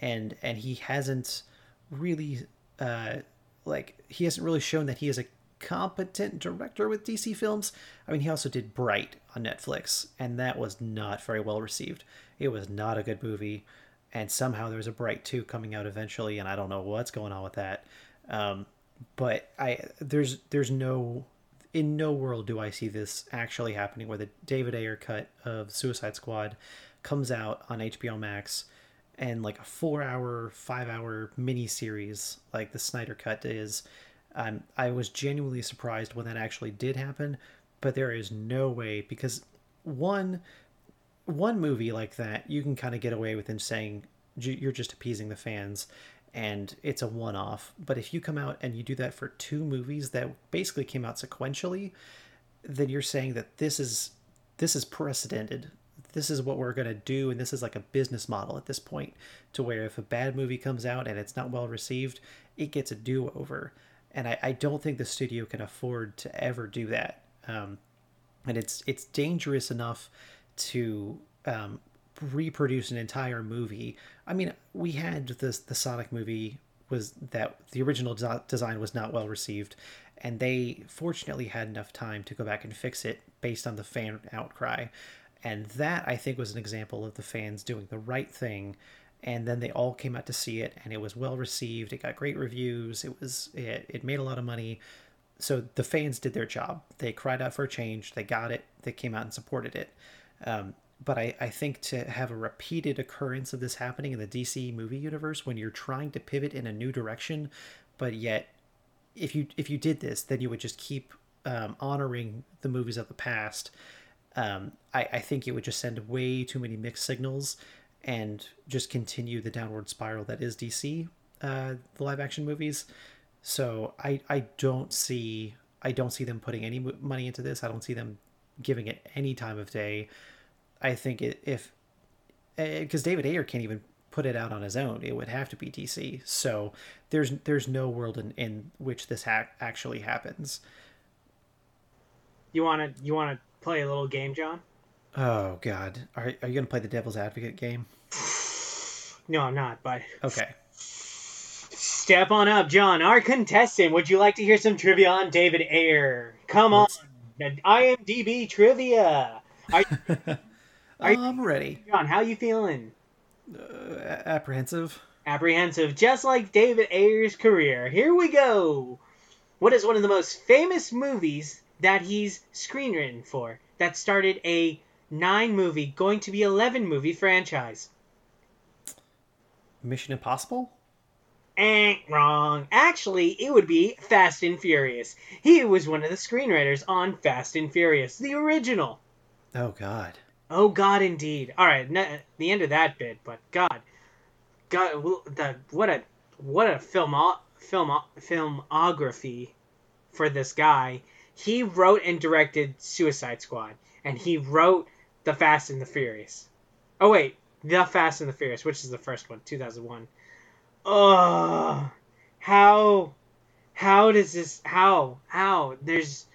and and he hasn't really uh like he hasn't really shown that he is a competent director with DC films. I mean, he also did Bright on Netflix, and that was not very well received. It was not a good movie, and somehow there's a Bright 2 coming out eventually, and I don't know what's going on with that. Um, but I there's there's no in no world do I see this actually happening where the David Ayer cut of Suicide Squad comes out on HBO Max and like a four hour, five hour mini series like the Snyder cut is um, I was genuinely surprised when that actually did happen, but there is no way because one one movie like that you can kind of get away with in saying you're just appeasing the fans and it's a one off. But if you come out and you do that for two movies that basically came out sequentially, then you're saying that this is this is precedented this is what we're going to do and this is like a business model at this point to where if a bad movie comes out and it's not well received it gets a do-over. And i, I don't think the studio can afford to ever do that. Um, and it's it's dangerous enough to um, reproduce an entire movie. I mean we had this the sonic movie was that the original design was not well received and they fortunately had enough time to go back and fix it based on the fan outcry and that I think was an example of the fans doing the right thing. And then they all came out to see it, and it was well received. It got great reviews. It was it, it made a lot of money. So the fans did their job. They cried out for a change. They got it. They came out and supported it. Um, but I, I think to have a repeated occurrence of this happening in the DC movie universe when you're trying to pivot in a new direction, but yet if you if you did this, then you would just keep um, honoring the movies of the past um, I, I think it would just send way too many mixed signals and just continue the downward spiral that is DC, uh, the live action movies. So I I don't see I don't see them putting any money into this. I don't see them giving it any time of day. I think it, if because eh, David Ayer can't even put it out on his own, it would have to be DC. So there's there's no world in, in which this ha- actually happens. You want to you want to play a little game, John? Oh God, are are you gonna play the devil's advocate game? No, I'm not. But okay. Step on up, John. Our contestant. Would you like to hear some trivia on David Ayer? Come on, IMDb trivia. Are, are I'm ready. John, how you feeling? Uh, apprehensive. Apprehensive, just like David Ayer's career. Here we go. What is one of the most famous movies that he's screenwritten for that started a nine movie, going to be 11 movie franchise. Mission Impossible? Eh, wrong. Actually, it would be Fast and Furious. He was one of the screenwriters on Fast and Furious, the original. Oh, God. Oh, God, indeed. All right, the end of that bit, but God. God, the, what a what a film film filmography for this guy he wrote and directed Suicide Squad, and he wrote The Fast and the Furious. Oh wait, The Fast and the Furious, which is the first one, 2001. Oh, how, how does this? How, how? There's,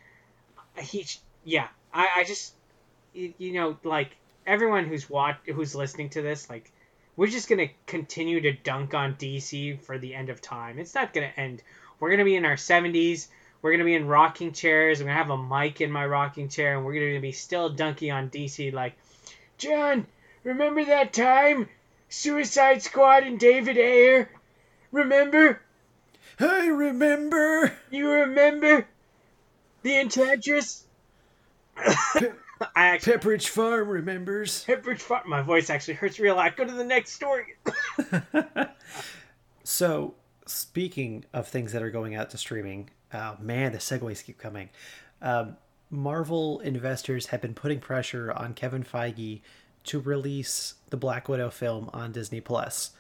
he, yeah. I, I just, you, you know, like everyone who's watch, who's listening to this, like, we're just gonna continue to dunk on DC for the end of time. It's not gonna end. We're gonna be in our 70s we're gonna be in rocking chairs. I'm gonna have a mic in my rocking chair, and we're gonna be still dunking on DC. Like, John, remember that time Suicide Squad and David Ayer? Remember? I remember. You remember the Enchantress? I actually, Pepperidge Farm remembers. Pepperidge Farm. My voice actually hurts real loud. Go to the next story. so, speaking of things that are going out to streaming, Oh man, the segues keep coming. Um, Marvel investors have been putting pressure on Kevin Feige to release the Black Widow film on Disney Plus.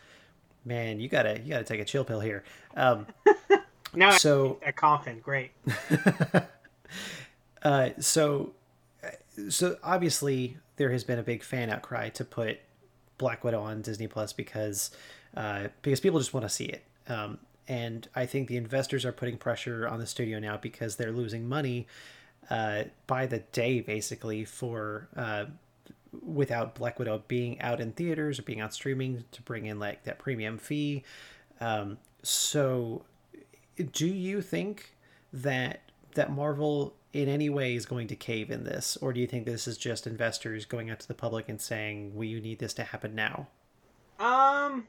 Man, you gotta you gotta take a chill pill here. Um, now so a coffin, great. uh, so so obviously there has been a big fan outcry to put Black Widow on Disney Plus because uh, because people just want to see it. Um, and I think the investors are putting pressure on the studio now because they're losing money uh, by the day, basically, for uh, without Black Widow being out in theaters or being out streaming to bring in like that premium fee. Um, so, do you think that that Marvel in any way is going to cave in this, or do you think this is just investors going out to the public and saying, "We need this to happen now"? Um,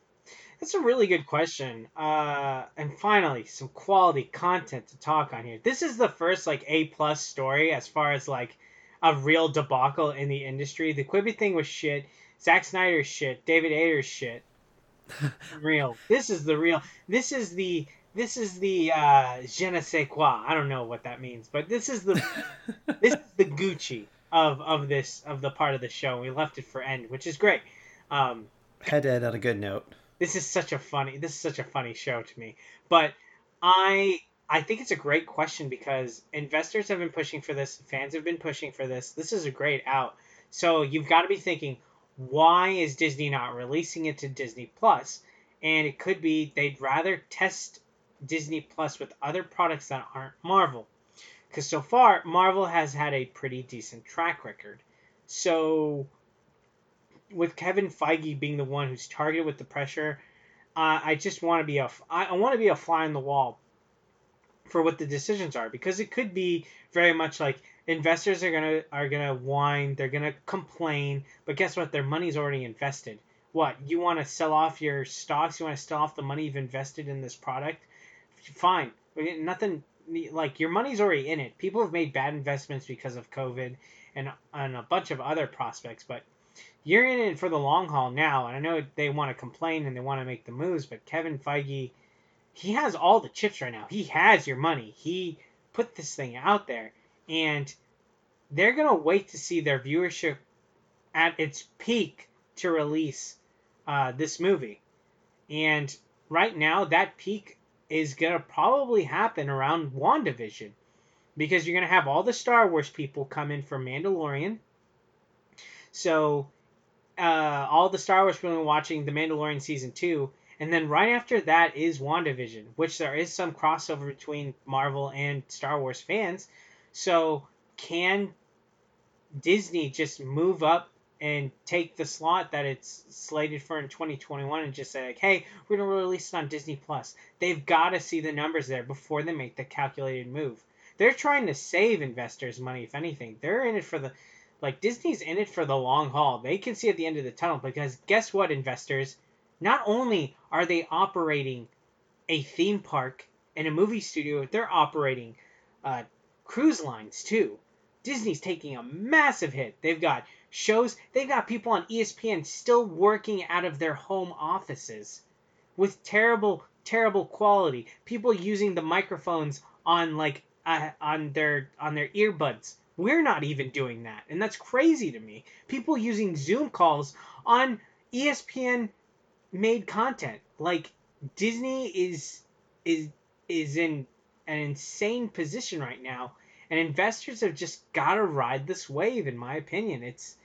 that's a really good question. Uh, and finally, some quality content to talk on here. This is the first like A plus story as far as like a real debacle in the industry. The Quibi thing was shit. Zack Snyder's shit. David Ayer's shit. real. This is the real. This is the. This is the uh, je ne sais quoi. I don't know what that means, but this is the this is the Gucci of of this of the part of the show. We left it for end, which is great. Um, Had to end on a good note this is such a funny this is such a funny show to me. But I I think it's a great question because investors have been pushing for this, fans have been pushing for this. This is a great out So you've got to be thinking, why is Disney not releasing it to Disney Plus? And it could be they'd rather test Disney Plus with other products that aren't Marvel. Because so far, Marvel has had a pretty decent track record. So, with Kevin Feige being the one who's targeted with the pressure, uh, I just want to be a I, I want to be a fly on the wall for what the decisions are because it could be very much like investors are gonna are gonna whine, they're gonna complain, but guess what? Their money's already invested. What you want to sell off your stocks? You want to sell off the money you've invested in this product? Fine, nothing like your money's already in it. People have made bad investments because of COVID and and a bunch of other prospects, but you're in it for the long haul now. And I know they want to complain and they want to make the moves, but Kevin Feige, he has all the chips right now. He has your money. He put this thing out there, and they're gonna wait to see their viewership at its peak to release uh, this movie. And right now, that peak is gonna probably happen around WandaVision because you're gonna have all the Star Wars people come in for Mandalorian. So uh, all the Star Wars people watching the Mandalorian season two, and then right after that is WandaVision, which there is some crossover between Marvel and Star Wars fans. So can Disney just move up and take the slot that it's slated for in 2021 and just say like, hey, we're gonna release it on Disney Plus. They've got to see the numbers there before they make the calculated move. They're trying to save investors money, if anything. They're in it for the like Disney's in it for the long haul. They can see at the end of the tunnel because guess what, investors? Not only are they operating a theme park and a movie studio, they're operating uh, cruise lines too. Disney's taking a massive hit. They've got shows. They've got people on ESPN still working out of their home offices with terrible, terrible quality. People using the microphones on like uh, on their on their earbuds. We're not even doing that, and that's crazy to me. People using Zoom calls on ESPN made content. Like Disney is is is in an insane position right now, and investors have just got to ride this wave. In my opinion, it's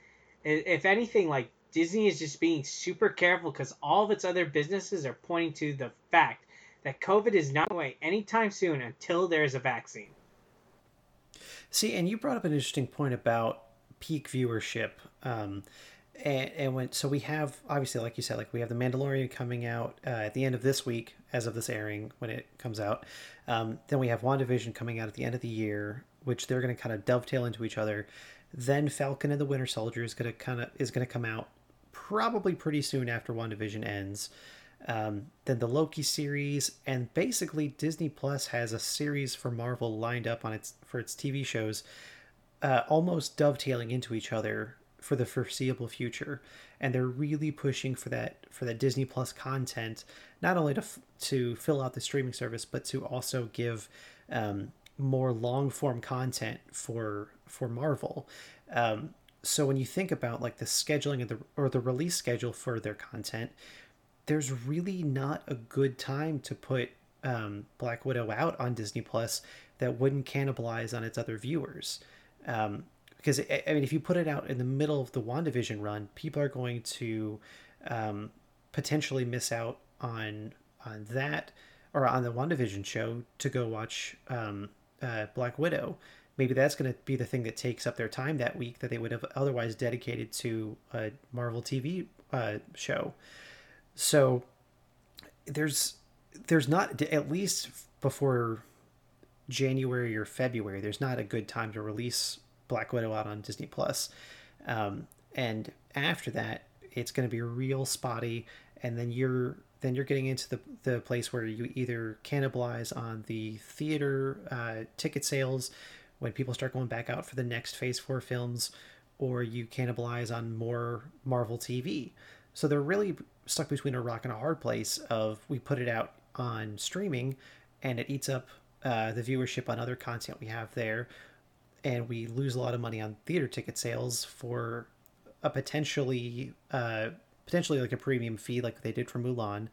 if anything, like Disney is just being super careful because all of its other businesses are pointing to the fact that COVID is not going away anytime soon until there's a vaccine. See, and you brought up an interesting point about peak viewership. Um, and, and when so we have obviously like you said like we have the mandalorian coming out uh, at the end of this week as of this airing when it comes out um, then we have wandavision coming out at the end of the year which they're going to kind of dovetail into each other then Falcon and the Winter Soldier is gonna kind of is gonna come out probably pretty soon after WandaVision ends. Um, then the Loki series, and basically Disney Plus has a series for Marvel lined up on its for its TV shows, uh, almost dovetailing into each other for the foreseeable future. And they're really pushing for that for that Disney Plus content, not only to to fill out the streaming service, but to also give um, more long form content for for Marvel. Um, so when you think about like the scheduling of the or the release schedule for their content, there's really not a good time to put um, Black Widow out on Disney Plus that wouldn't cannibalize on its other viewers. Um, because I mean, if you put it out in the middle of the WandaVision run, people are going to um, potentially miss out on on that or on the WandaVision show to go watch um, uh, Black Widow maybe that's going to be the thing that takes up their time that week that they would have otherwise dedicated to a Marvel TV uh, show. So there's there's not at least before January or February. There's not a good time to release Black Widow out on Disney Plus, um, and after that, it's going to be real spotty, and then you're then you're getting into the, the place where you either cannibalize on the theater uh, ticket sales when people start going back out for the next Phase 4 films, or you cannibalize on more Marvel TV. So they're really stuck between a rock and a hard place of we put it out on streaming and it eats up uh, the viewership on other content we have there, and we lose a lot of money on theater ticket sales for a potentially uh, potentially like a premium fee like they did for Mulan,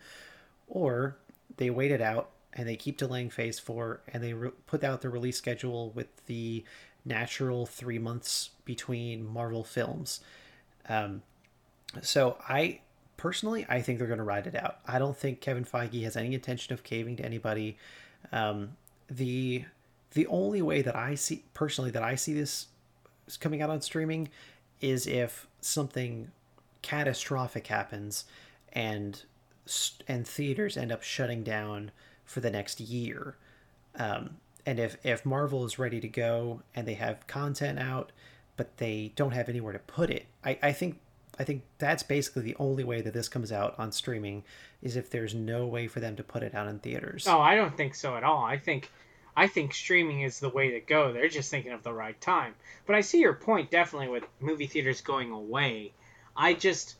or they wait it out and they keep delaying phase four and they re- put out the release schedule with the natural three months between Marvel films. Um, so I personally, I think they're going to ride it out. I don't think Kevin Feige has any intention of caving to anybody. Um, the the only way that I see personally that I see this coming out on streaming is if something catastrophic happens and and theaters end up shutting down for the next year. Um, and if if Marvel is ready to go and they have content out, but they don't have anywhere to put it, I, I think I think that's basically the only way that this comes out on streaming is if there's no way for them to put it out in theaters. Oh, I don't think so at all. I think I think streaming is the way to go. They're just thinking of the right time. But I see your point definitely with movie theaters going away. I just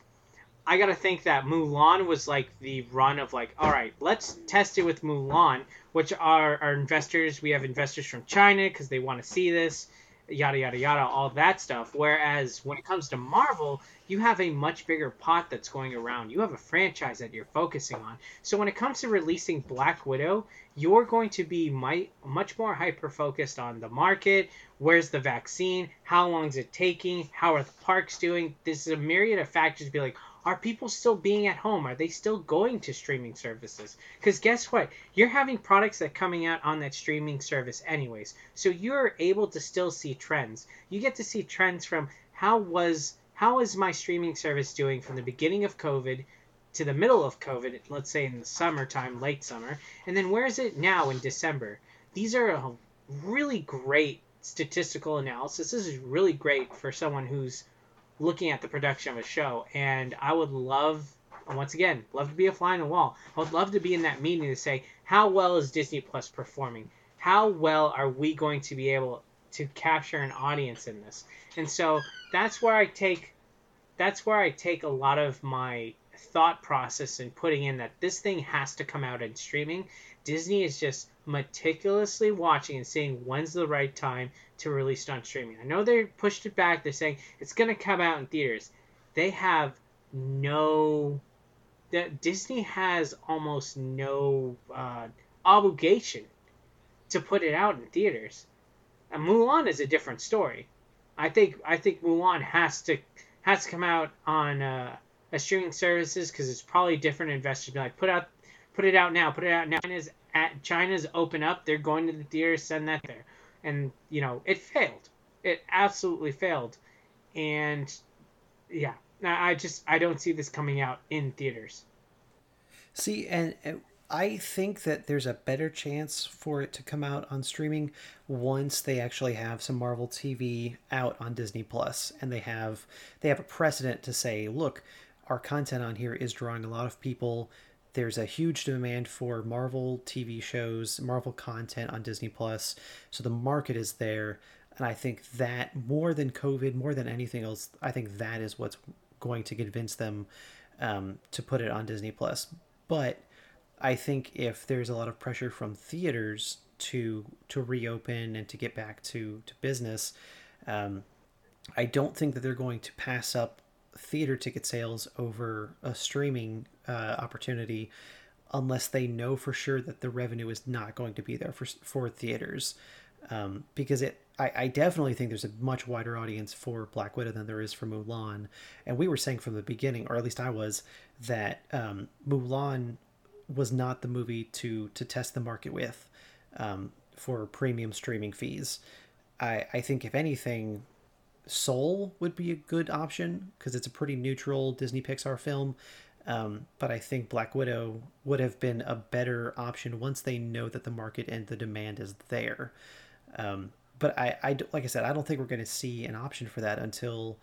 I gotta think that Mulan was like the run of like, all right, let's test it with Mulan, which are our investors. We have investors from China because they want to see this yada yada yada, all that stuff. Whereas when it comes to Marvel, you have a much bigger pot that's going around. You have a franchise that you're focusing on. So when it comes to releasing Black Widow, you're going to be my, much more hyper focused on the market. Where's the vaccine? How long is it taking? How are the parks doing? This is a myriad of factors to be like, are people still being at home? Are they still going to streaming services? Because guess what? You're having products that coming out on that streaming service anyways. So you're able to still see trends. You get to see trends from how was how is my streaming service doing from the beginning of COVID to the middle of COVID, let's say in the summertime, late summer, and then where is it now in December? These are really great statistical analysis. This is really great for someone who's looking at the production of a show. And I would love, once again, love to be a fly on the wall. I would love to be in that meeting to say, how well is Disney Plus performing? How well are we going to be able to capture an audience in this? And so that's where I take that's where I take a lot of my thought process in putting in that this thing has to come out in streaming. Disney is just meticulously watching and seeing when's the right time to release it on streaming. I know they pushed it back. They're saying it's going to come out in theaters. They have no. The, Disney has almost no uh, obligation to put it out in theaters. And Mulan is a different story. I think I think Mulan has to has to come out on uh, a streaming services because it's probably different investors like put out put it out now put it out now China's at China's open up they're going to the theaters send that there. And you know it failed. It absolutely failed. And yeah i just i don't see this coming out in theaters. See and, and i think that there's a better chance for it to come out on streaming once they actually have some marvel tv out on disney plus. And they have they have a precedent to say look our content on here is drawing a lot of people there's a huge demand for Marvel TV shows, Marvel content on Disney Plus. So the market is there. And I think that more than COVID, more than anything else, I think that is what's going to convince them um, to put it on Disney Plus. But I think if there's a lot of pressure from theaters to to reopen and to get back to to business, um, I don't think that they're going to pass up theater ticket sales over a streaming uh, opportunity unless they know for sure that the revenue is not going to be there for for theaters. Um, because it I, I definitely think there's a much wider audience for Black Widow than there is for Mulan. And we were saying from the beginning or at least I was that um, Mulan was not the movie to to test the market with um, for premium streaming fees. I, I think if anything Soul would be a good option because it's a pretty neutral Disney Pixar film. Um, but I think Black Widow would have been a better option once they know that the market and the demand is there. Um, but I, I, like I said, I don't think we're going to see an option for that until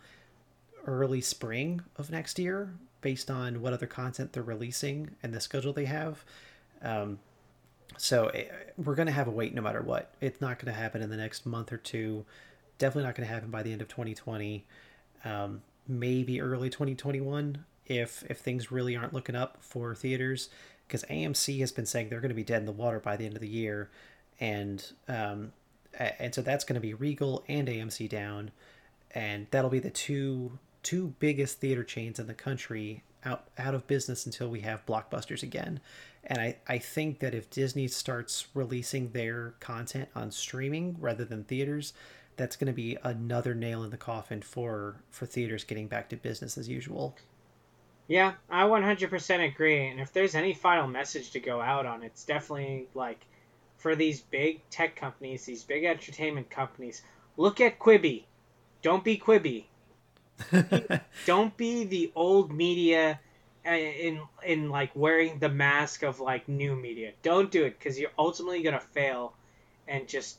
early spring of next year, based on what other content they're releasing and the schedule they have. Um, so it, eh, we're going to have a wait no matter what. It's not going to happen in the next month or two definitely not going to happen by the end of 2020. Um, maybe early 2021 if if things really aren't looking up for theaters because AMC has been saying they're going to be dead in the water by the end of the year, and um, and so that's going to be Regal and AMC down, and that'll be the two two biggest theater chains in the country out out of business until we have blockbusters again. And I, I think that if Disney starts releasing their content on streaming rather than theaters, that's going to be another nail in the coffin for for theaters getting back to business as usual. Yeah, I 100% agree. And if there's any final message to go out on, it's definitely like for these big tech companies, these big entertainment companies, look at Quibi. Don't be Quibi. Don't be the old media uh, in in like wearing the mask of like new media. Don't do it because you're ultimately gonna fail and just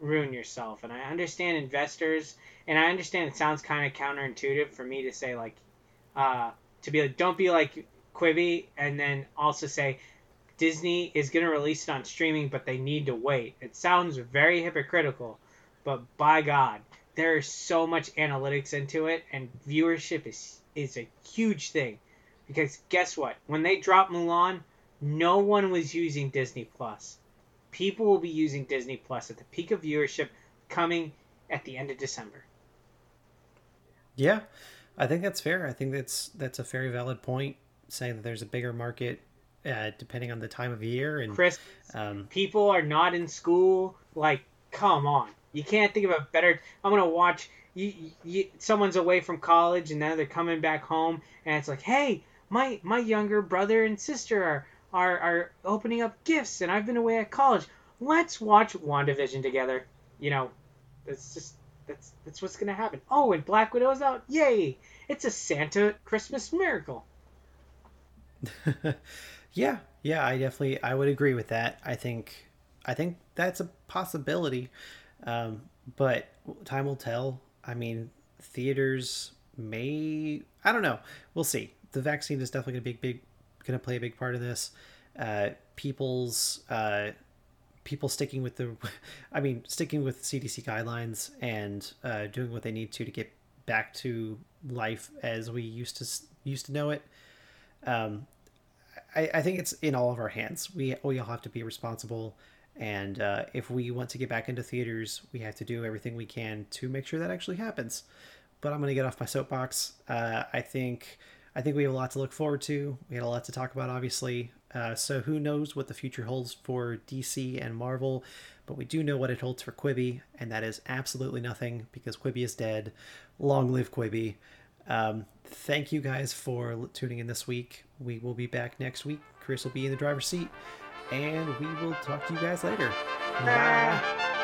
ruin yourself. And I understand investors, and I understand it sounds kind of counterintuitive for me to say like, uh, to be like, don't be like Quibi, and then also say Disney is gonna release it on streaming, but they need to wait. It sounds very hypocritical, but by God, there's so much analytics into it, and viewership is is a huge thing. Because guess what? When they dropped Mulan, no one was using Disney Plus. People will be using Disney Plus at the peak of viewership coming at the end of December. Yeah, I think that's fair. I think that's that's a very valid point, saying that there's a bigger market uh, depending on the time of year. And Chris, um, people are not in school. Like, come on, you can't think of a better. I'm gonna watch. You, you, someone's away from college and now they're coming back home, and it's like, hey, my my younger brother and sister are are, are opening up gifts, and I've been away at college. Let's watch WandaVision together. You know, that's just that's that's what's gonna happen. Oh, and Black Widow's out. Yay! It's a Santa Christmas miracle. yeah, yeah, I definitely I would agree with that. I think I think that's a possibility, um, but time will tell. I mean, theaters may I don't know. We'll see. The vaccine is definitely gonna be big, gonna play a big part of this. Uh, people's uh, people sticking with the, I mean, sticking with CDC guidelines and uh, doing what they need to to get back to life as we used to used to know it. Um, I, I think it's in all of our hands. We we all have to be responsible, and uh, if we want to get back into theaters, we have to do everything we can to make sure that actually happens. But I'm going to get off my soapbox. Uh, I think I think we have a lot to look forward to. We had a lot to talk about, obviously. Uh, so who knows what the future holds for DC and Marvel, but we do know what it holds for Quibi, and that is absolutely nothing because Quibi is dead. Long live Quibi. Um, thank you guys for tuning in this week. We will be back next week. Chris will be in the driver's seat, and we will talk to you guys later. Bye.